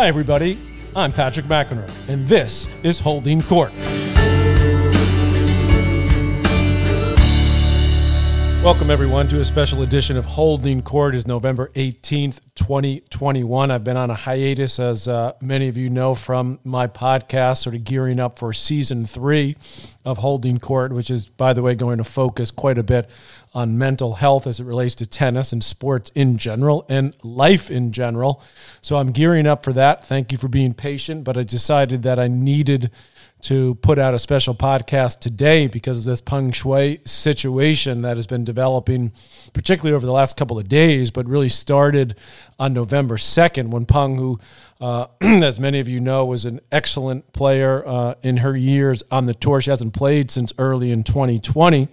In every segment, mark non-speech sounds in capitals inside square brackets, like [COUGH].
Hi, everybody. I'm Patrick McEnroe, and this is Holding Court. Welcome, everyone, to a special edition of Holding Court. is November 18th, 2021. I've been on a hiatus, as uh, many of you know from my podcast, sort of gearing up for season three of Holding Court, which is, by the way, going to focus quite a bit on mental health as it relates to tennis and sports in general and life in general. So I'm gearing up for that. Thank you for being patient, but I decided that I needed to put out a special podcast today because of this Peng Shuai situation that has been developing, particularly over the last couple of days, but really started on November 2nd when Peng, who, uh, [CLEARS THROAT] as many of you know, was an excellent player uh, in her years on the tour. She hasn't played since early in 2020.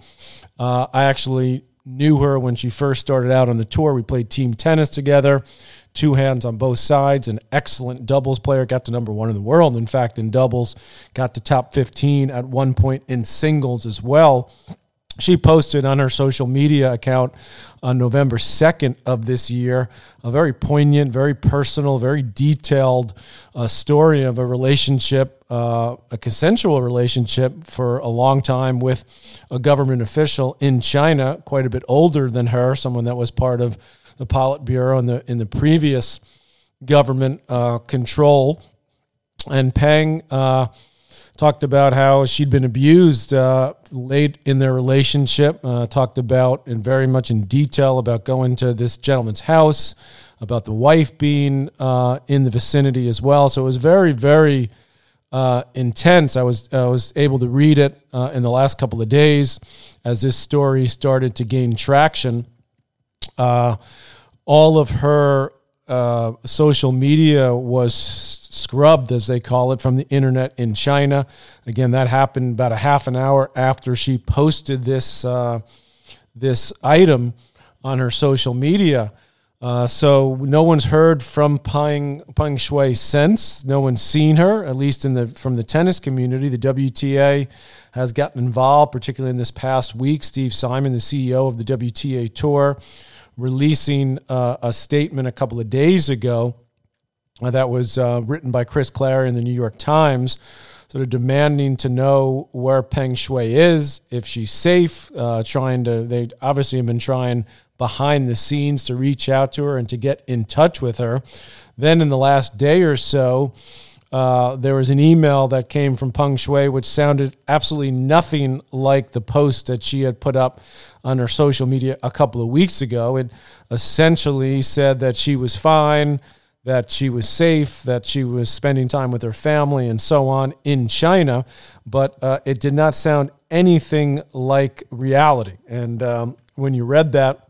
Uh, I actually knew her when she first started out on the tour. We played team tennis together two hands on both sides, an excellent doubles player, got to number one in the world. In fact, in doubles, got to top 15 at one point in singles as well. She posted on her social media account on November 2nd of this year a very poignant, very personal, very detailed uh, story of a relationship, uh, a consensual relationship for a long time with a government official in China, quite a bit older than her, someone that was part of the Politburo in the in the previous government uh, control. And Peng uh, talked about how she'd been abused uh, late in their relationship. Uh, talked about in very much in detail about going to this gentleman's house, about the wife being uh, in the vicinity as well. So it was very very. Uh, intense. I was I was able to read it in the last couple of days as this story started to gain traction. Uh, all of her uh, social media was scrubbed, as they call it, from the internet in China. Again, that happened about a half an hour after she posted this uh, this item on her social media. Uh, so no one's heard from Peng Peng Shuai since. No one's seen her, at least in the from the tennis community. The WTA has gotten involved, particularly in this past week. Steve Simon, the CEO of the WTA Tour, releasing uh, a statement a couple of days ago uh, that was uh, written by Chris Clarey in the New York Times, sort of demanding to know where Peng Shuai is, if she's safe. Uh, trying to, they obviously have been trying behind the scenes to reach out to her and to get in touch with her. Then in the last day or so, uh, there was an email that came from Peng Shuai, which sounded absolutely nothing like the post that she had put up on her social media a couple of weeks ago. It essentially said that she was fine, that she was safe, that she was spending time with her family, and so on in China. But uh, it did not sound anything like reality. And um, when you read that,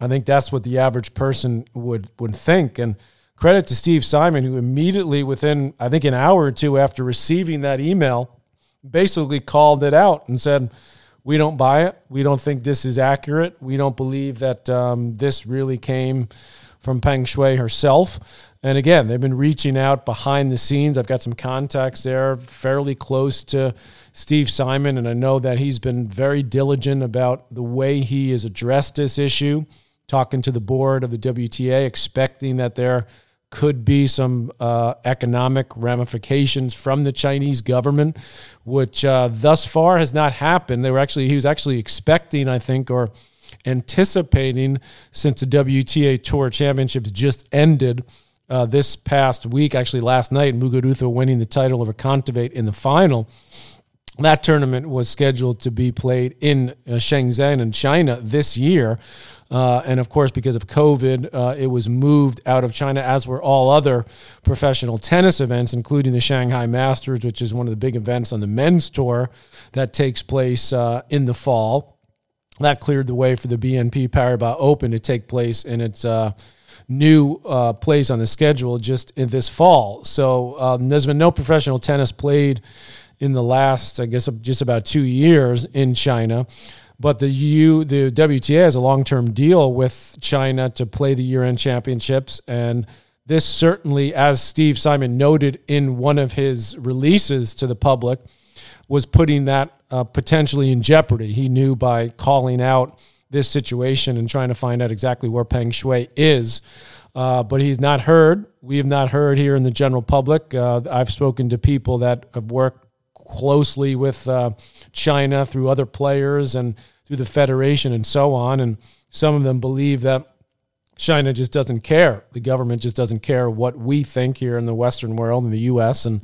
I think that's what the average person would would think. And credit to Steve Simon, who immediately, within I think an hour or two after receiving that email, basically called it out and said, "We don't buy it. We don't think this is accurate. We don't believe that um, this really came from Peng Shuai herself." And again, they've been reaching out behind the scenes. I've got some contacts there, fairly close to Steve Simon, and I know that he's been very diligent about the way he has addressed this issue. Talking to the board of the WTA, expecting that there could be some uh, economic ramifications from the Chinese government, which uh, thus far has not happened. They were actually he was actually expecting, I think, or anticipating since the WTA Tour Championships just ended. Uh, this past week, actually last night, Muguruza winning the title over Kontaveit in the final. That tournament was scheduled to be played in uh, Shenzhen in China this year. Uh, and of course, because of COVID, uh, it was moved out of China, as were all other professional tennis events, including the Shanghai Masters, which is one of the big events on the men's tour that takes place uh, in the fall. That cleared the way for the BNP Paribas Open to take place in its uh, new uh, plays on the schedule just in this fall. So um, there's been no professional tennis played in the last, I guess, just about two years in China. But the U, the WTA has a long term deal with China to play the year end championships. And this certainly, as Steve Simon noted in one of his releases to the public, was putting that uh, potentially in jeopardy. He knew by calling out this situation and trying to find out exactly where Peng Shuai is. Uh, but he's not heard. We have not heard here in the general public. Uh, I've spoken to people that have worked closely with uh, China through other players and through the federation and so on. And some of them believe that China just doesn't care. The government just doesn't care what we think here in the Western world, in the U.S. And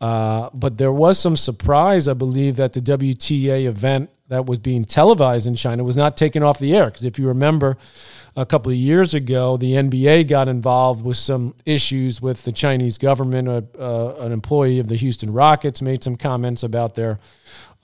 uh, but there was some surprise, I believe, that the WTA event that was being televised in China was not taken off the air. Because if you remember, a couple of years ago, the NBA got involved with some issues with the Chinese government. Uh, uh, an employee of the Houston Rockets made some comments about their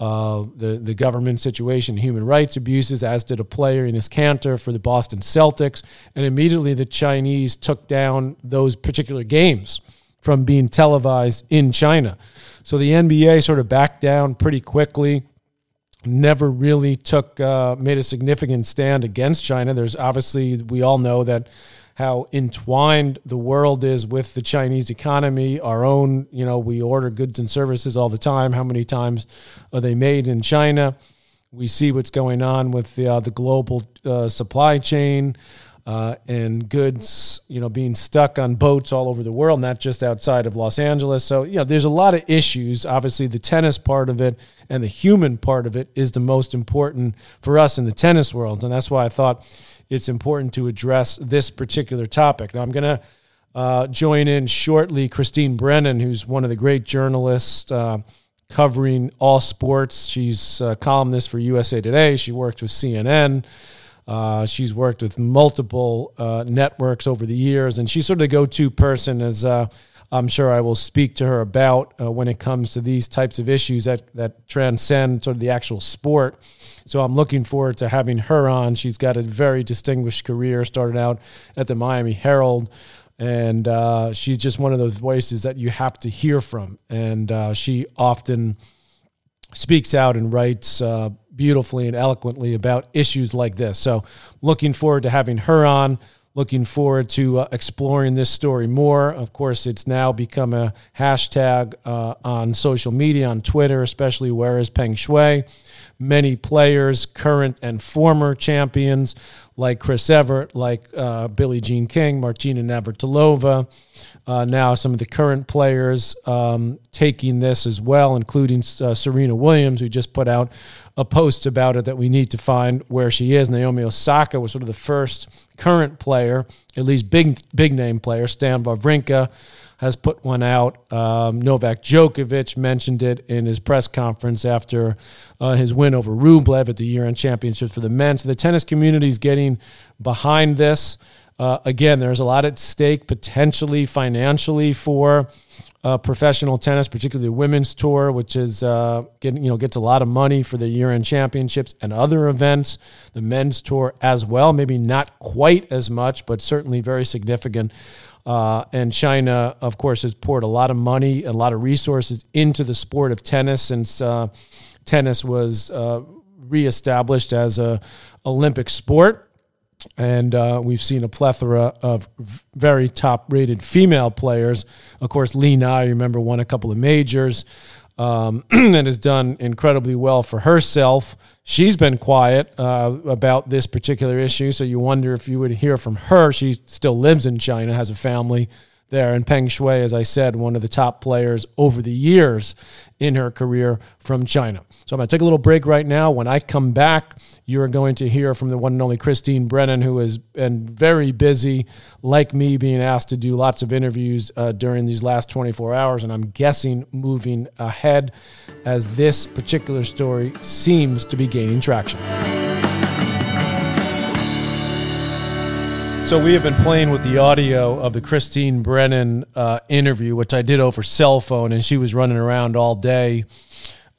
uh, the the government situation, human rights abuses, as did a player Enes Kanter for the Boston Celtics, and immediately the Chinese took down those particular games from being televised in China. So the NBA sort of backed down pretty quickly. Never really took uh, made a significant stand against China. There's obviously we all know that how entwined the world is with the Chinese economy. Our own, you know, we order goods and services all the time. How many times are they made in China? We see what's going on with the, uh, the global uh, supply chain uh, and goods, you know, being stuck on boats all over the world, not just outside of Los Angeles. So, you know, there's a lot of issues. Obviously, the tennis part of it and the human part of it is the most important for us in the tennis world, and that's why I thought it's important to address this particular topic. Now, I'm going to uh, join in shortly Christine Brennan, who's one of the great journalists. Uh, covering all sports. She's a columnist for USA Today. She worked with CNN. Uh, she's worked with multiple uh, networks over the years, and she's sort of the go-to person, as uh, I'm sure I will speak to her about uh, when it comes to these types of issues that that transcend sort of the actual sport. So I'm looking forward to having her on. She's got a very distinguished career. Started out at the Miami Herald. And uh, she's just one of those voices that you have to hear from. And uh, she often speaks out and writes beautifully and eloquently about issues like this. So, looking forward to having her on. Looking forward to uh, exploring this story more. Of course, it's now become a hashtag uh, on social media, on Twitter, especially where is Peng Shuai. Many players, current and former champions, like Chris Evert, like uh, Billie Jean King, Martina Navratilova, uh, now some of the current players um, taking this as well, including uh, Serena Williams, who just put out a post about it that we need to find where she is. Naomi Osaka was sort of the first current player, at least big big name player. Stan Wawrinka has put one out. Um, Novak Djokovic mentioned it in his press conference after uh, his win over Rublev at the year-end championship for the men. So the tennis community is getting behind this. Uh, again, there's a lot at stake potentially financially for uh, professional tennis, particularly the women's tour, which is uh, getting you know gets a lot of money for the year-end championships and other events. The men's tour as well, maybe not quite as much, but certainly very significant. Uh, and China, of course, has poured a lot of money, a lot of resources into the sport of tennis since uh, tennis was uh, reestablished as a Olympic sport and uh, we've seen a plethora of very top-rated female players. Of course, Li Na, you remember, won a couple of majors um, [CLEARS THROAT] and has done incredibly well for herself. She's been quiet uh, about this particular issue, so you wonder if you would hear from her. She still lives in China, has a family there. And Peng Shuai, as I said, one of the top players over the years in her career from China. So I'm going to take a little break right now. When I come back, you're going to hear from the one and only Christine Brennan, who has been very busy, like me, being asked to do lots of interviews uh, during these last 24 hours. And I'm guessing moving ahead as this particular story seems to be gaining traction. So we have been playing with the audio of the Christine Brennan uh, interview, which I did over cell phone, and she was running around all day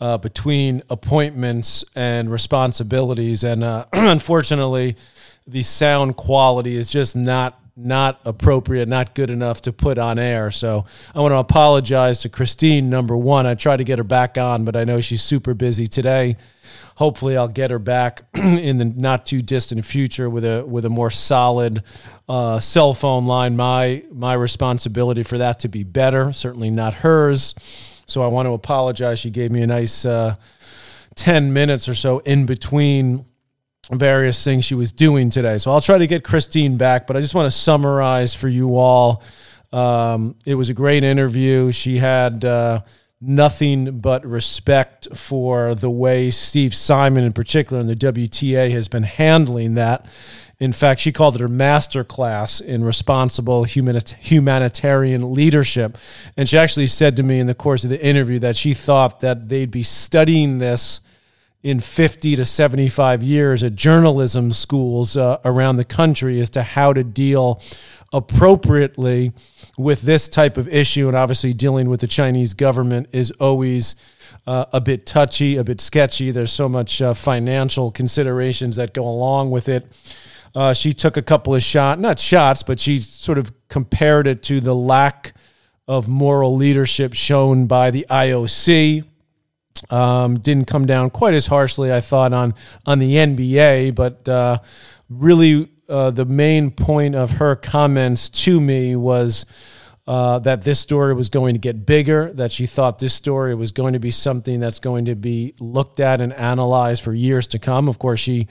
uh, between appointments and responsibilities, and uh, [CLEARS THROAT] unfortunately, the sound quality is just not not appropriate, not good enough to put on air. So I want to apologize to Christine. Number one, I tried to get her back on, but I know she's super busy today hopefully I'll get her back [CLEARS THROAT] in the not too distant future with a with a more solid uh, cell phone line. My my responsibility for that to be better, certainly not hers. So I want to apologize. She gave me a nice uh, ten minutes or so in between various things she was doing today. So I'll try to get Christine back, but I just want to summarize for you all. Um, it was a great interview. She had uh, nothing but respect for the way Steve Simon, in particular, and the WTA has been handling that. In fact, she called it her master class in responsible humanitarian leadership. And she actually said to me in the course of the interview that she thought that they'd be studying this in 50 to 75 years at journalism schools uh, around the country as to how to deal appropriately with this type of issue. And obviously, dealing with the Chinese government is always uh, a bit touchy, a bit sketchy. There's so much uh, financial considerations that go along with it. Uh, she took a couple of shots, not shots, but she sort of compared it to the lack of moral leadership shown by the IOC. Um, didn't come down quite as harshly, I thought, on on the NBA, but uh, really uh, the main point of her comments to me was uh, that this story was going to get bigger, that she thought this story was going to be something that's going to be looked at and analyzed for years to come. Of course, she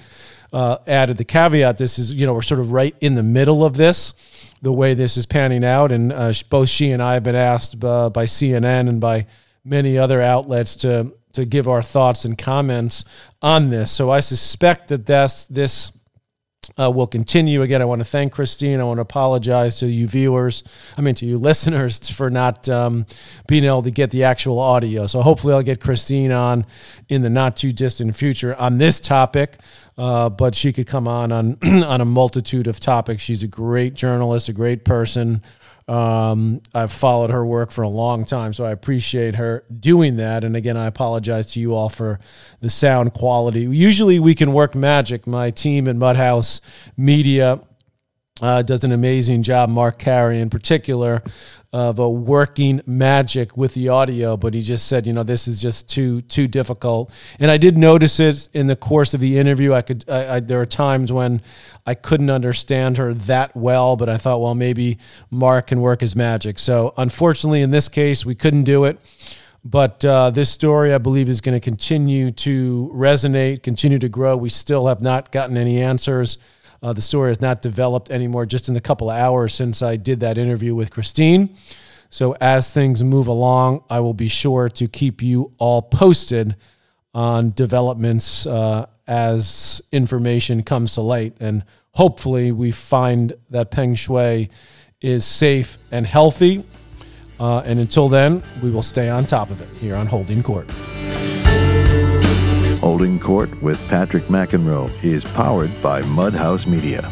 uh, added the caveat this is, you know, we're sort of right in the middle of this, the way this is panning out. And uh, both she and I have been asked uh, by CNN and by many other outlets to, to give our thoughts and comments on this. So I suspect that that's, this uh, will continue. Again, I want to thank Christine. I want to apologize to you viewers, I mean, to you [LAUGHS] listeners for not um, being able to get the actual audio. So hopefully, I'll get Christine on in the not too distant future on this topic. Uh, but she could come on on [CLEARS THROAT] on a multitude of topics. She's a great journalist, a great person. Um, I've followed her work for a long time, so I appreciate her doing that. And again, I apologize to you all for the sound quality. Usually, we can work magic. My team at Mudhouse Media uh, does an amazing job. Mark Carey, in particular, of a working magic with the audio, but he just said, you know, this is just too too difficult. And I did notice it in the course of the interview. I could, I, I, there are times when I couldn't understand her that well, but I thought, well, maybe Mark can work his magic. So unfortunately, in this case, we couldn't do it. But uh, this story, I believe, is going to continue to resonate, continue to grow. We still have not gotten any answers uh, the story has not developed anymore just in the couple of hours since I did that interview with Christine. So, as things move along, I will be sure to keep you all posted on developments uh, as information comes to light. And hopefully, we find that Peng Shuai is safe and healthy. Uh, and until then, we will stay on top of it here on Holding Court. Holding Court with Patrick McEnroe is powered by Mudhouse Media.